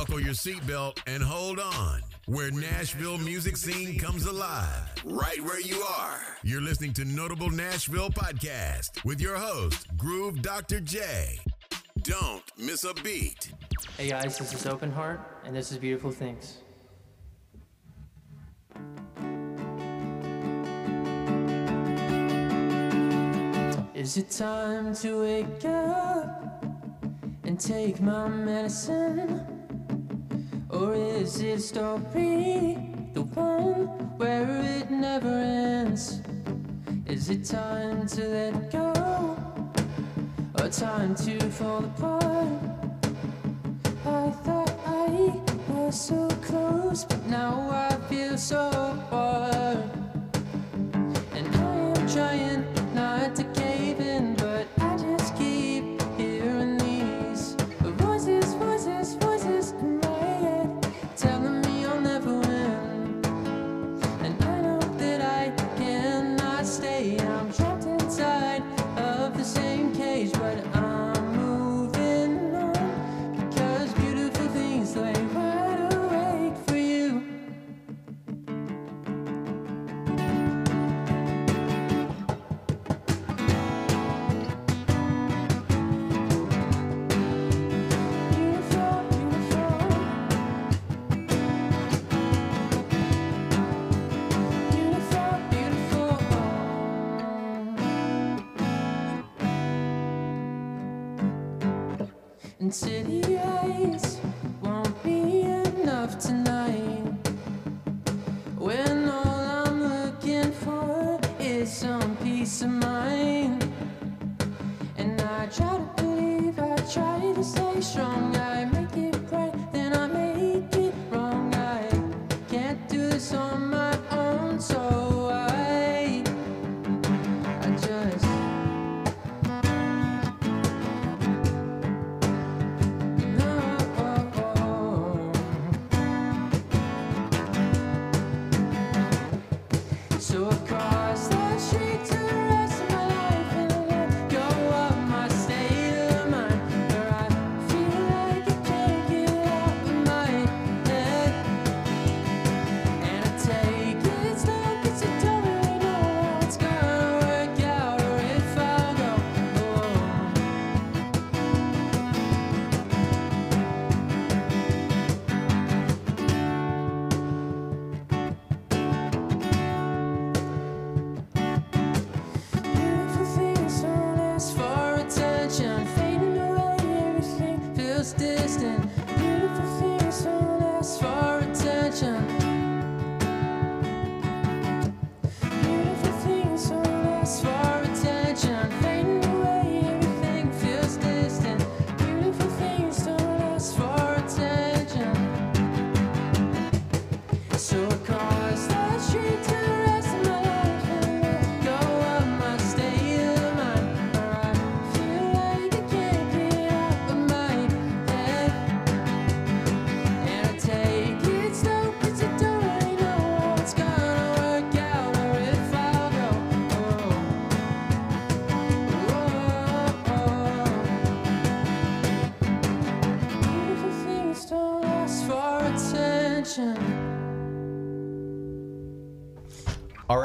Buckle your seatbelt and hold on. Where Nashville music scene comes alive, right where you are. You're listening to Notable Nashville Podcast with your host, Groove Dr. J. Don't miss a beat. Hey guys, this is Open Heart, and this is Beautiful Things. Is it time to wake up and take my medicine? Or is it story, the one where it never ends? Is it time to let go? Or time to fall apart? I thought I was so close, but now I feel so far. And I am trying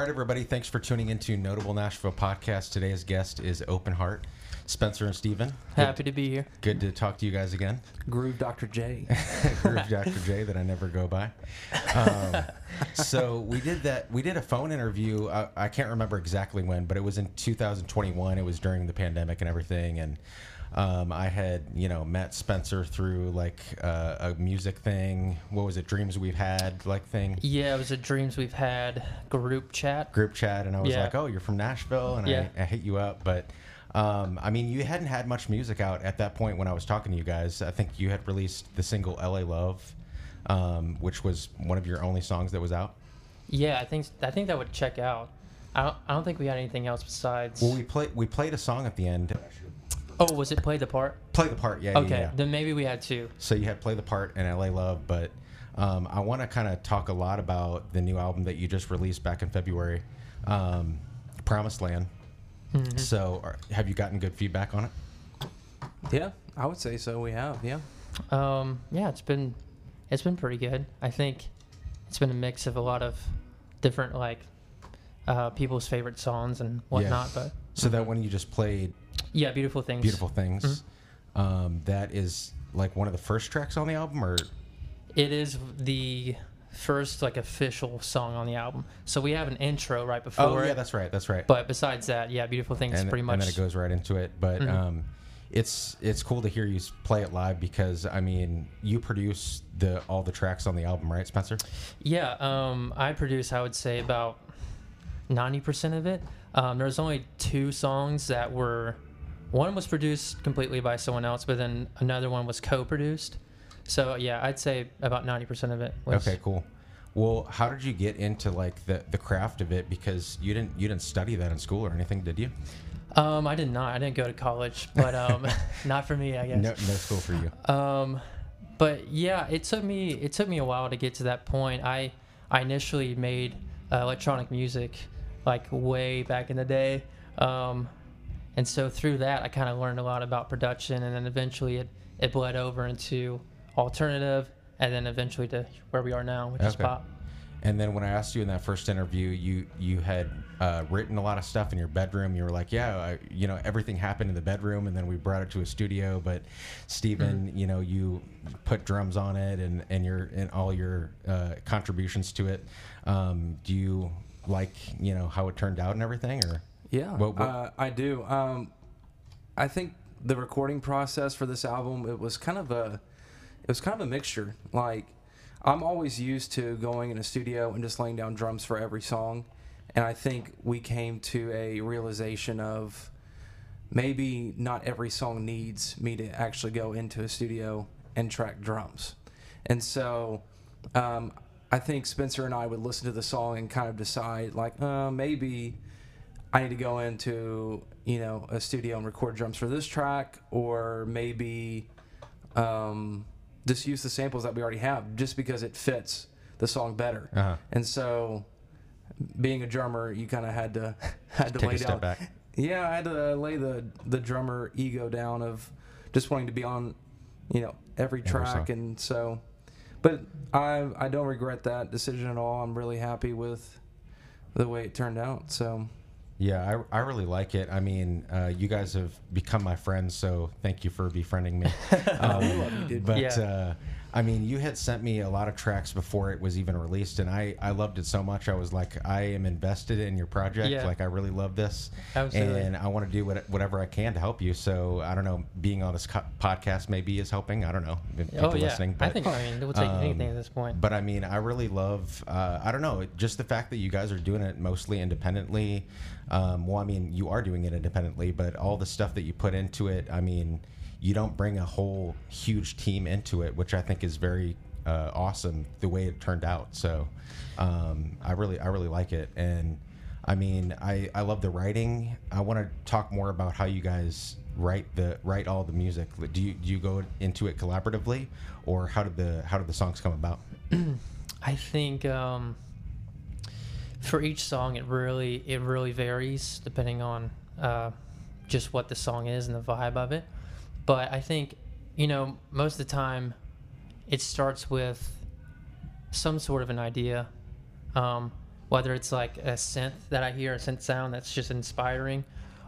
right, everybody. Thanks for tuning into Notable Nashville Podcast. Today's guest is Open Heart, Spencer and Steven. Happy to be here. Good to talk to you guys again. Groove Dr. J. Groove Dr. J that I never go by. Um, so we did that. We did a phone interview. I, I can't remember exactly when, but it was in 2021. It was during the pandemic and everything. And um, I had, you know, met Spencer through like uh, a music thing. What was it? Dreams we've had, like thing. Yeah, it was a dreams we've had group chat. group chat and I was Yeah. like, "Oh, you're from Nashville," and Yeah. I, I hit you up. But um, I mean, you hadn't had much music out at that point when I was talking to you guys. I think you had released the single "L.A. Love," um, which was one of your only songs that was out. Yeah, I think I think that would check out. I don't, I don't think we had anything else besides. Well, we played we played a song at the end. Oh, was it play the part? Play the part, yeah. yeah, Okay, yeah. then maybe we had two. So you had play the part in "L.A. Love," but um, I want to kind of talk a lot about the new album that you just released back in February, um, "Promised Land." Mm-hmm. So, are, have you gotten good feedback on it? Yeah, I would say so. We have. Yeah. Um, yeah, it's been it's been pretty good. I think it's been a mix of a lot of different like uh, people's favorite songs and whatnot. But So that when you just played yeah, beautiful things. Beautiful Things, Mm-hmm. um, that is like one of the first tracks on the album, or It is the first like official song on the album. So we have an intro right before oh yeah, it. that's right, that's right. But besides that, yeah, beautiful things and, pretty much. and then it goes right into it. But Mhm. um, it's it's cool to hear you play it live because I mean you produce the all the tracks on the album, right, Spencer? Yeah, um, I produce, I would say, about 90% of it. Um, there's only two songs that were, one was produced completely by someone else, but then another one was co produced. So, yeah, I'd say about 90% of it was. Okay, cool. Well, how did you get into like the, the craft of it? Because you didn't you didn't study that in school or anything, did you? Um, I did not. I didn't go to college, but um, not for me, I guess. No, no school for you. Um, but yeah, it took me it took me a while to get to that point. I I initially made uh, electronic music like way back in the day, um, and so through that I kind of learned a lot about production, and then eventually it it bled over into alternative, and then eventually to where we are now, which is pop. And then when I asked you in that first interview, you you had uh, written a lot of stuff in your bedroom. You were like, "Yeah, I, you know, everything happened in the bedroom," and then we brought it to a studio. But Steven, Mm-hmm. you know, you put drums on it and and your and all your uh, contributions to it. Um, do you like you know how it turned out and everything, or Yeah, What- what- Uh, I do. Um, I think the recording process for this album it was kind of a it was kind of a mixture. Like I'm always used to going in a studio and just laying down drums for every song, and I think we came to a realization of maybe not every song needs me to actually go into a studio and track drums. And so um, I think Spencer and I would listen to the song and kind of decide, like, uh, maybe I need to go into, you know, a studio and record drums for this track, or maybe um, just use the samples that we already have just because it fits the song better. uh-huh. And so, being a drummer, you kind of had to had to take lay down. back? Yeah, I had to lay the the drummer ego down of just wanting to be on, you know, every track, and so, but I I don't regret that decision at all. I'm really happy with the way it turned out. So Yeah, I, I really like it. I mean, uh, you guys have become my friends, so thank you for befriending me. Um, love you, dude. but Yeah. uh, I mean, you had sent me a lot of tracks before it was even released, and I, I loved it so much. I was like, I am invested in your project. Yeah. Like, I really love this, Absolutely. and I want to do what, whatever I can to help you. So I don't know, being on this co- podcast maybe is helping. I don't know, people oh yeah, listening. I think I mean we'll take um, anything at this point. but I mean, I really love. Uh, I don't know, just the fact that you guys are doing it mostly independently. Um, well, I mean, you are doing it independently, but all the stuff that you put into it. I mean, you don't bring a whole huge team into it, which I think is very uh, awesome. The way it turned out. So, um, I really, I really like it, and I mean, I, I love the writing. I want to talk more about how you guys write the write all the music. Do you do you go into it collaboratively, or how did the how did the songs come about? I think um, for each song, it really it really varies depending on uh, just what the song is and the vibe of it. But I think you know most of the time, it starts with some sort of an idea, um, whether it's like a synth that I hear, a synth sound that's just inspiring,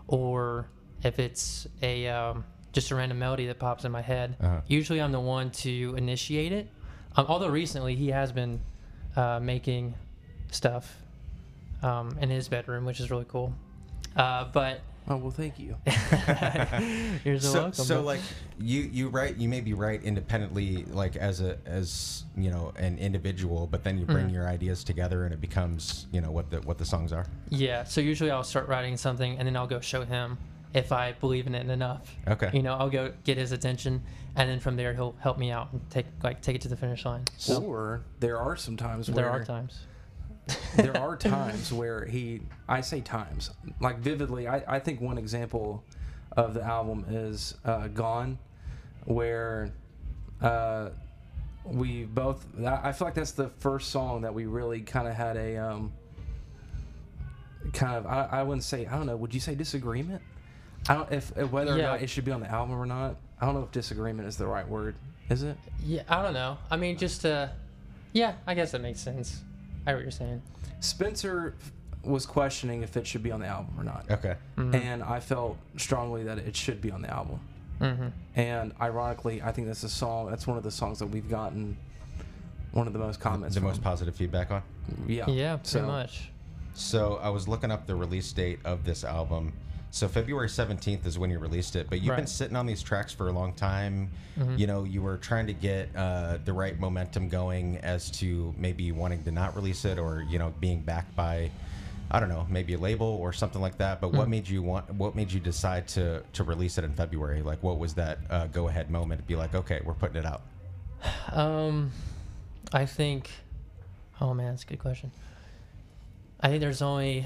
or if it's a um, just a random melody that pops in my head. Uh-huh. Usually, I'm the one to initiate it. Um, although recently he has been uh, making stuff um, in his bedroom, which is really cool. Uh, but oh well, thank you. you're so, so, welcome. so like you you write you maybe write independently like as a as you know an individual but then you bring Mhm. your ideas together and it becomes you know what the what the songs are yeah, so usually I'll start writing something and then I'll go show him if I believe in it enough. okay You know, I'll go get his attention, and then from there he'll help me out and take like take it to the finish line. So Or there are some times there are times. There are times where he I say times like vividly I, I think one example of the album is uh, Gone where uh, we both I feel like that's the first song that we really kind of had a um, kind of I, I wouldn't say I don't know would you say disagreement I don't if, if whether or not it should be on the album or not I don't know if disagreement is the right word Is it? Yeah, I don't know. I mean, just uh, yeah, I guess that makes sense. I hear what you're saying. Spencer was questioning if it should be on the album or not. Okay. And I felt strongly that it should be on the album. Mm-hmm. And ironically, I think that's a song. That's one of the songs that we've gotten one of the most comments. The from. most positive feedback on. Yeah. Yeah, pretty So, much. So I was looking up the release date of this album. So February 17th is when you released it, but you've been sitting on these tracks for a long time. You know, you were trying to get uh, the right momentum going as to maybe wanting to not release it or, you know, being backed by I don't know, maybe a label or something like that. But what made you want what made you decide to to release it in February? Like what was that uh, go ahead moment to be like, okay, we're putting it out? Um, I think. Oh man, that's a good question. I think there's only.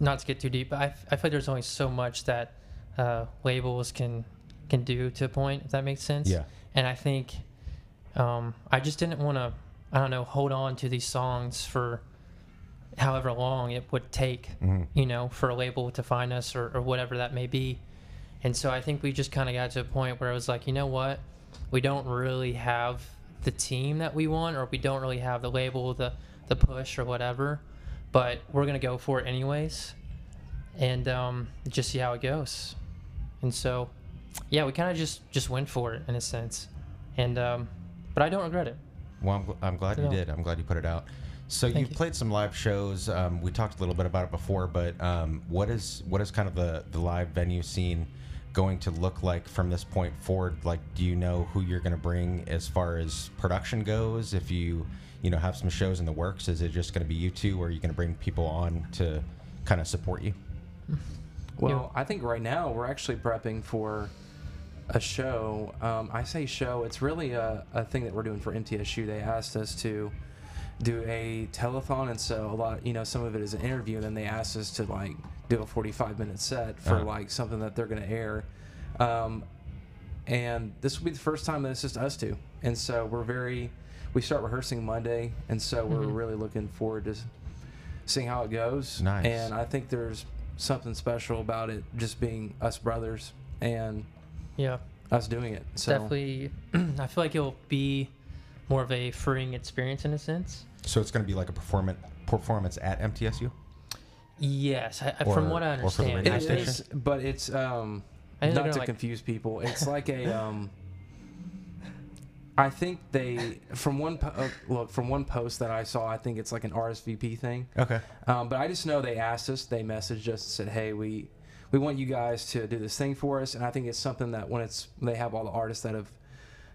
Not to get too deep, but I, I feel like there's only so much that uh, labels can can do to a point, if that makes sense. Yeah. And I think um, I just didn't want to, I don't know, hold on to these songs for however long it would take, you know, for a label to find us or, or whatever that may be. And so I think we just kind of got to a point where I was like, you know what? We don't really have the team that we want, or we don't really have the label, the, the push, or whatever. But we're going to go for it anyways and um, just see how it goes. And so, yeah, we kind of just, just went for it in a sense. And, um, but I don't regret it. Well, I'm, gl- I'm glad you did. I'm glad you put it out. So you've you. played some live shows. Um, we talked a little bit about it before, but um, what is what is kind of the the live venue scene going to look like from this point forward? Like, do you know who you're going to bring as far as production goes? If you you know have some shows in the works, is it just going to be you two, or are you going to bring people on to kind of support you? Well, I think right now we're actually prepping for a show. Um, I say show, it's really a, a thing that we're doing for MTSU. They asked us to do a telethon, and so a lot, you know, some of it is an interview, and then they asked us to like do a 45 minute set for Uh-huh. like something that they're going to air. Um, and this will be the first time that it's just us two, and so we're very. We start rehearsing Monday, and so we're really looking forward to seeing how it goes. Nice. And I think there's something special about it just being us brothers and Yeah. us doing it. So Definitely, I feel like it'll be more of a freeing experience in a sense. So it's going to be like a performance performance at MTSU. Yes, I, I- Or- from what I or for the understand, radio it I think- station? is, but it's um, I think they're not gonna, to like- confuse people. It's like a um. I think they from one po- uh, look from one post that I saw. I think it's like an RSVP thing. Okay. Um, but I just know they asked us, they messaged us and said, "Hey, we we want you guys to do this thing for us." And I think it's something that when it's they have all the artists that have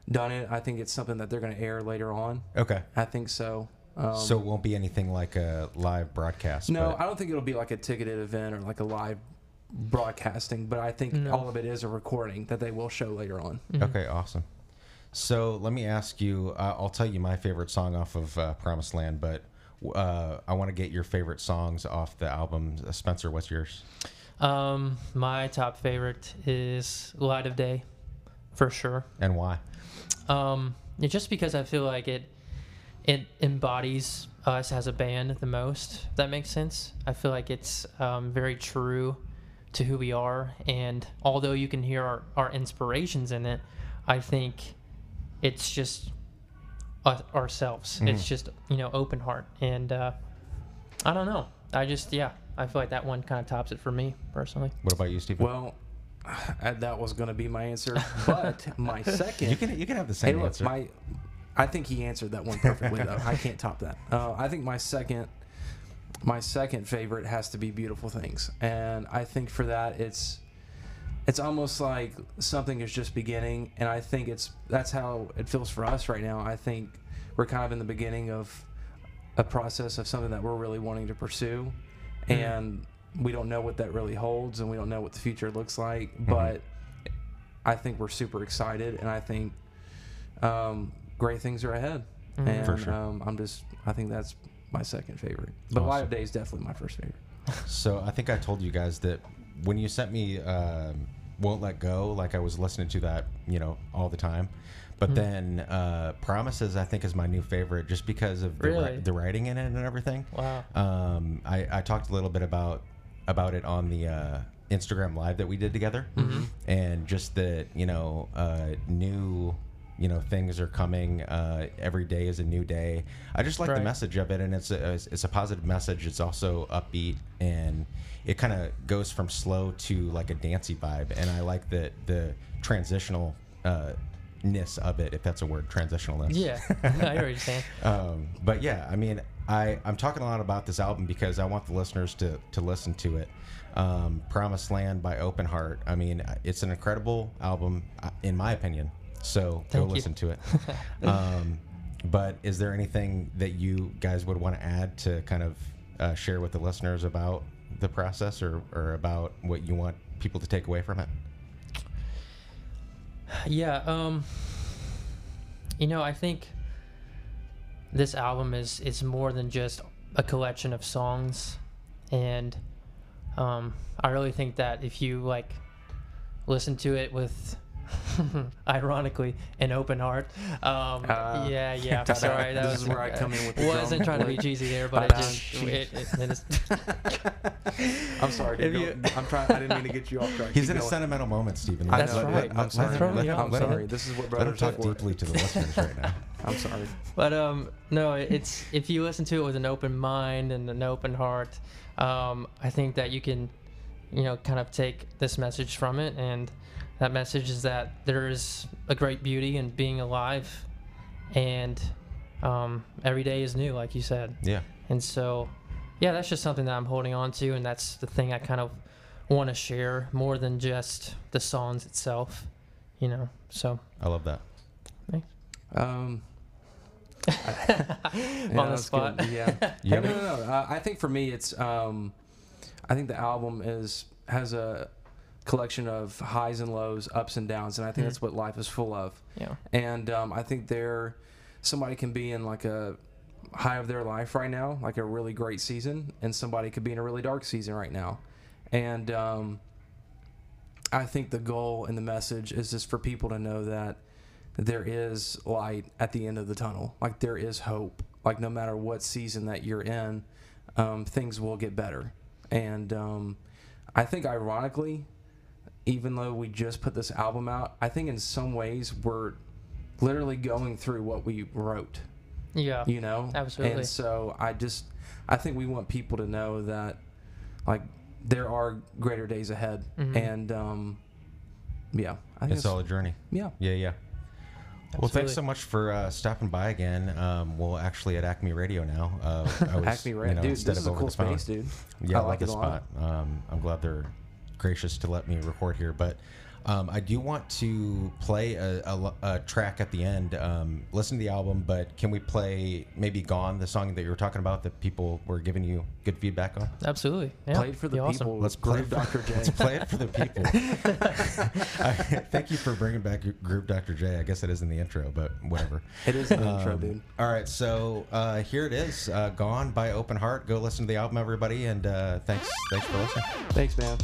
done it, I think it's something that they're going to air later on. Okay. I think so. Um, so it won't be anything like a live broadcast. no, but- I don't think it'll be like a ticketed event or like a live broadcasting, but I think No. all of it is a recording that they will show later on. Okay, awesome. So let me ask you. Uh, I'll tell you my favorite song off of uh, Promised Land, but uh, I want to get your favorite songs off the album. Uh, Spencer, what's yours? Um, my top favorite is Light of Day, for sure. And why? Um, just because I feel like it it embodies us as a band the most. If that makes sense. I feel like it's um, very true to who we are, and although you can hear our, our inspirations in it, I think it's just us, ourselves. It's just you know open heart, and uh, I don't know. I just yeah, I feel like that one kind of tops it for me personally. What about you, Stephen? Well, uh, that was going to be my answer, but my second. you can you can have the same Hey, same look, answer. my, I think he answered that one perfectly though. I can't top that. Uh, I think my second, my second favorite has to be "Beautiful Things," and I think for that it's, it's almost like something is just beginning, and I think it's that's how it feels for us right now. I think we're kind of in the beginning of a process of something that we're really wanting to pursue, and we don't know what that really holds, and we don't know what the future looks like, but. I think we're super excited, and I think um, great things are ahead. And For sure. um, I'm just, I think that's my second favorite. But Awesome. of Day is definitely my first favorite. So I think I told you guys that when you sent me um, "Won't Let Go," like I was listening to that, you know, all the time. But Hmm. then uh, "Promises" I think is my new favorite, just because of the, ri- the writing in it and everything. Wow. Um, I, I talked a little bit about about it on the uh, Instagram live that we did together, Mm-hmm. and just that you know uh, new you know things are coming. Uh, every day is a new day. I just like the message of it, and it's a it's a positive message. It's also upbeat, and it kind of goes from slow to like a dancey vibe. And I like the the transitional. Uh, ness of it, if that's a word, transitionalness. Yeah, I you're saying. Um, but yeah, I mean, I I'm talking a lot about this album because I want the listeners to to listen to it. Um, Promised Land by Open Heart. I mean, it's an incredible album, uh, in my opinion. So Thank go you. listen to it. um, but is there anything that you guys would want to add to kind of uh, share with the listeners about the process or, or about what you want people to take away from it? Yeah, um you know, I think this album is is more than just a collection of songs and um I really think that if you like listen to it with ironically an open heart um Uh, yeah yeah ta-da. sorry that This was is where I come in with the wasn't drum. trying to be cheesy there but it just it, it, it is I'm sorry, dude. You- Don't- I'm trying. I didn't mean to get you off track. He's Keep in a sentimental moment, Stephen. I That's know, right. I'm That's sorry. right. Let- I'm Let sorry. This is what Let him brothers talk for. deeply to the listeners right now. I'm sorry. But um, no, it's if you listen to it with an open mind and an open heart, um, I think that you can, you know, kind of take this message from it, and that message is that there is a great beauty in being alive, and um, every day is new, like you said, Yeah. and so, yeah, that's just something that I'm holding on to, and that's the thing I kind of want to share more than just the songs itself, you know. So I love that. Thanks um, on yeah, the spot. good. Yeah. You Hey, no, no, no. Uh, I think for me, it's. Um, I think the album is has a collection of highs and lows, ups and downs, and I think Mhm. that's what life is full of. yeah, And um, I think there, somebody can be in like a high of their life right now, like a really great season, and somebody could be in a really dark season right now. And um, I think the goal and the message is just for people to know that there is light at the end of the tunnel. Like there is hope. Like no matter what season that you're in, um, things will get better. And um, I think, ironically, even though we just put this album out, I think in some ways we're literally going through what we wrote. yeah, You know, Absolutely. And so I just, I think we want people to know that, like, there are greater days ahead, Mhm. and um, yeah, I think It's all a journey. yeah. Yeah, yeah. Well, thanks so much for uh, stopping by again. Um, well, actually, at Acme Radio now. Uh, I was, Acme you know, dude, instead this is of a cool the space, dude. Yeah, I I, like love it the a spot. Um, I'm glad they're gracious to let me record here. But um, I do want to play a, a a track at the end. Um, listen to the album, but can we play maybe "Gone," the song that you were talking about that people were giving you good feedback on? Absolutely. Yeah. Play it for the be awesome. people. Let's play Groove it for- Dr. J. Let's play it for the people. Thank you for bringing back your Groove Dr. J. I guess it is in the intro, but whatever. It is an intro, Um, dude. All right, so uh, here it is, uh, "Gone" by Open Heart. Go listen to the album, everybody, and uh, thanks, thanks for listening. Thanks, man.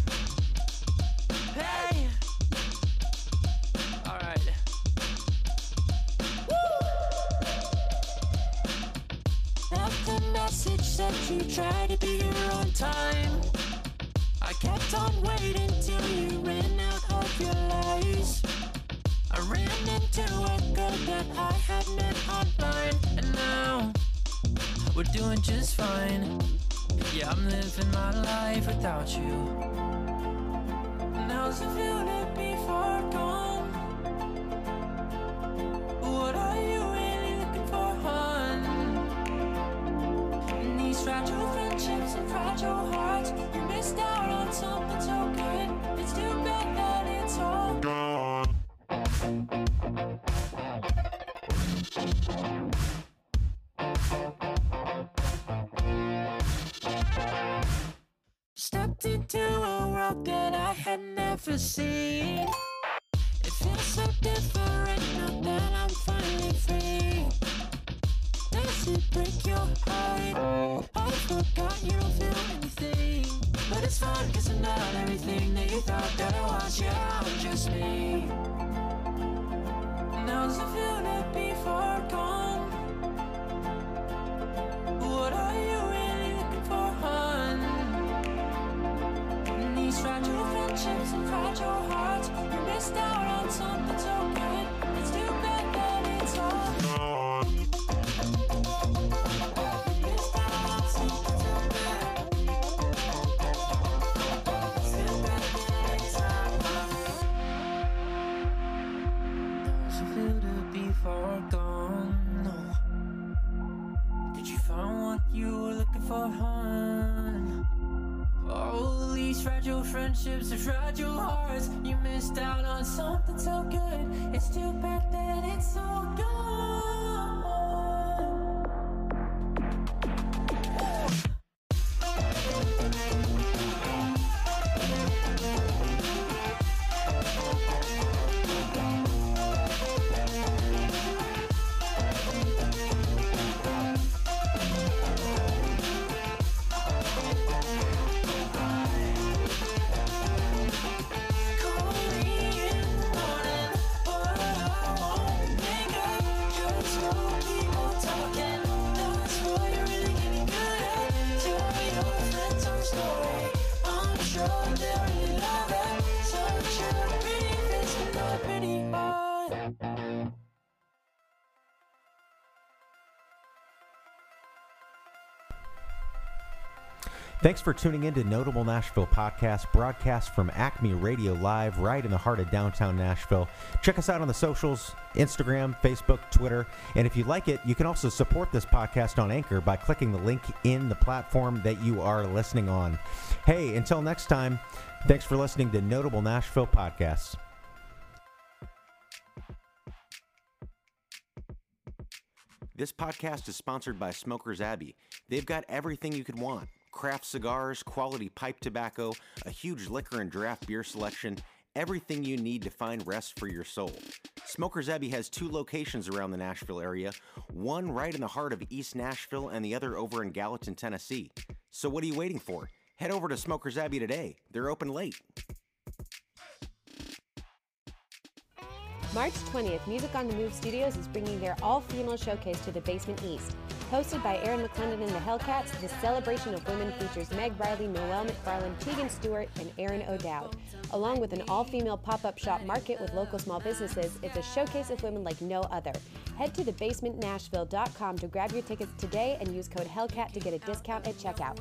Tried to be here on time. I kept on waiting till you ran out of your lies. I ran into a girl that I had met online, and now We're doing just fine. Yeah, I'm living my life without you. now's the feel to be Stepped into a world that I had never seen. It feels so different now that I'm finally free. Does it break your heart? I forgot you don't feel anything. But it's fine, cause I'm not everything that you thought that I was. Yeah, I'm just me. Now's the feel to be far gone. What are you really friendships and fragile hearts. You missed out on something so good. It's too bad that Thanks for tuning in to Notable Nashville Podcast, broadcast from Acme Radio Live, right in the heart of downtown Nashville. Check us out on the socials Instagram, Facebook, Twitter. And if you like it, you can also support this podcast on Anchor by clicking the link in the platform that you are listening on. Hey, until next time, thanks for listening to Notable Nashville Podcasts. This podcast is sponsored by Smokers Abbey. They've got everything you could want craft cigars, quality pipe tobacco, a huge liquor and draft beer selection, everything you need to find rest for your soul. Smokers Abbey has two locations around the Nashville area one right in the heart of East Nashville, and the other over in Gallatin, Tennessee. So, what are you waiting for? Head over to Smokers Abbey today. They're open late. March 20th, Music on the Move Studios is bringing their all female showcase to the Basement East. Hosted by Aaron McClendon and the Hellcats, this celebration of women features Meg Riley, Noelle McFarland, Tegan Stewart, and Aaron O'Dowd. Along with an all female pop up shop market with local small businesses, it's a showcase of women like no other. Head to thebasementnashville.com to grab your tickets today and use code Hellcat to get a discount at checkout.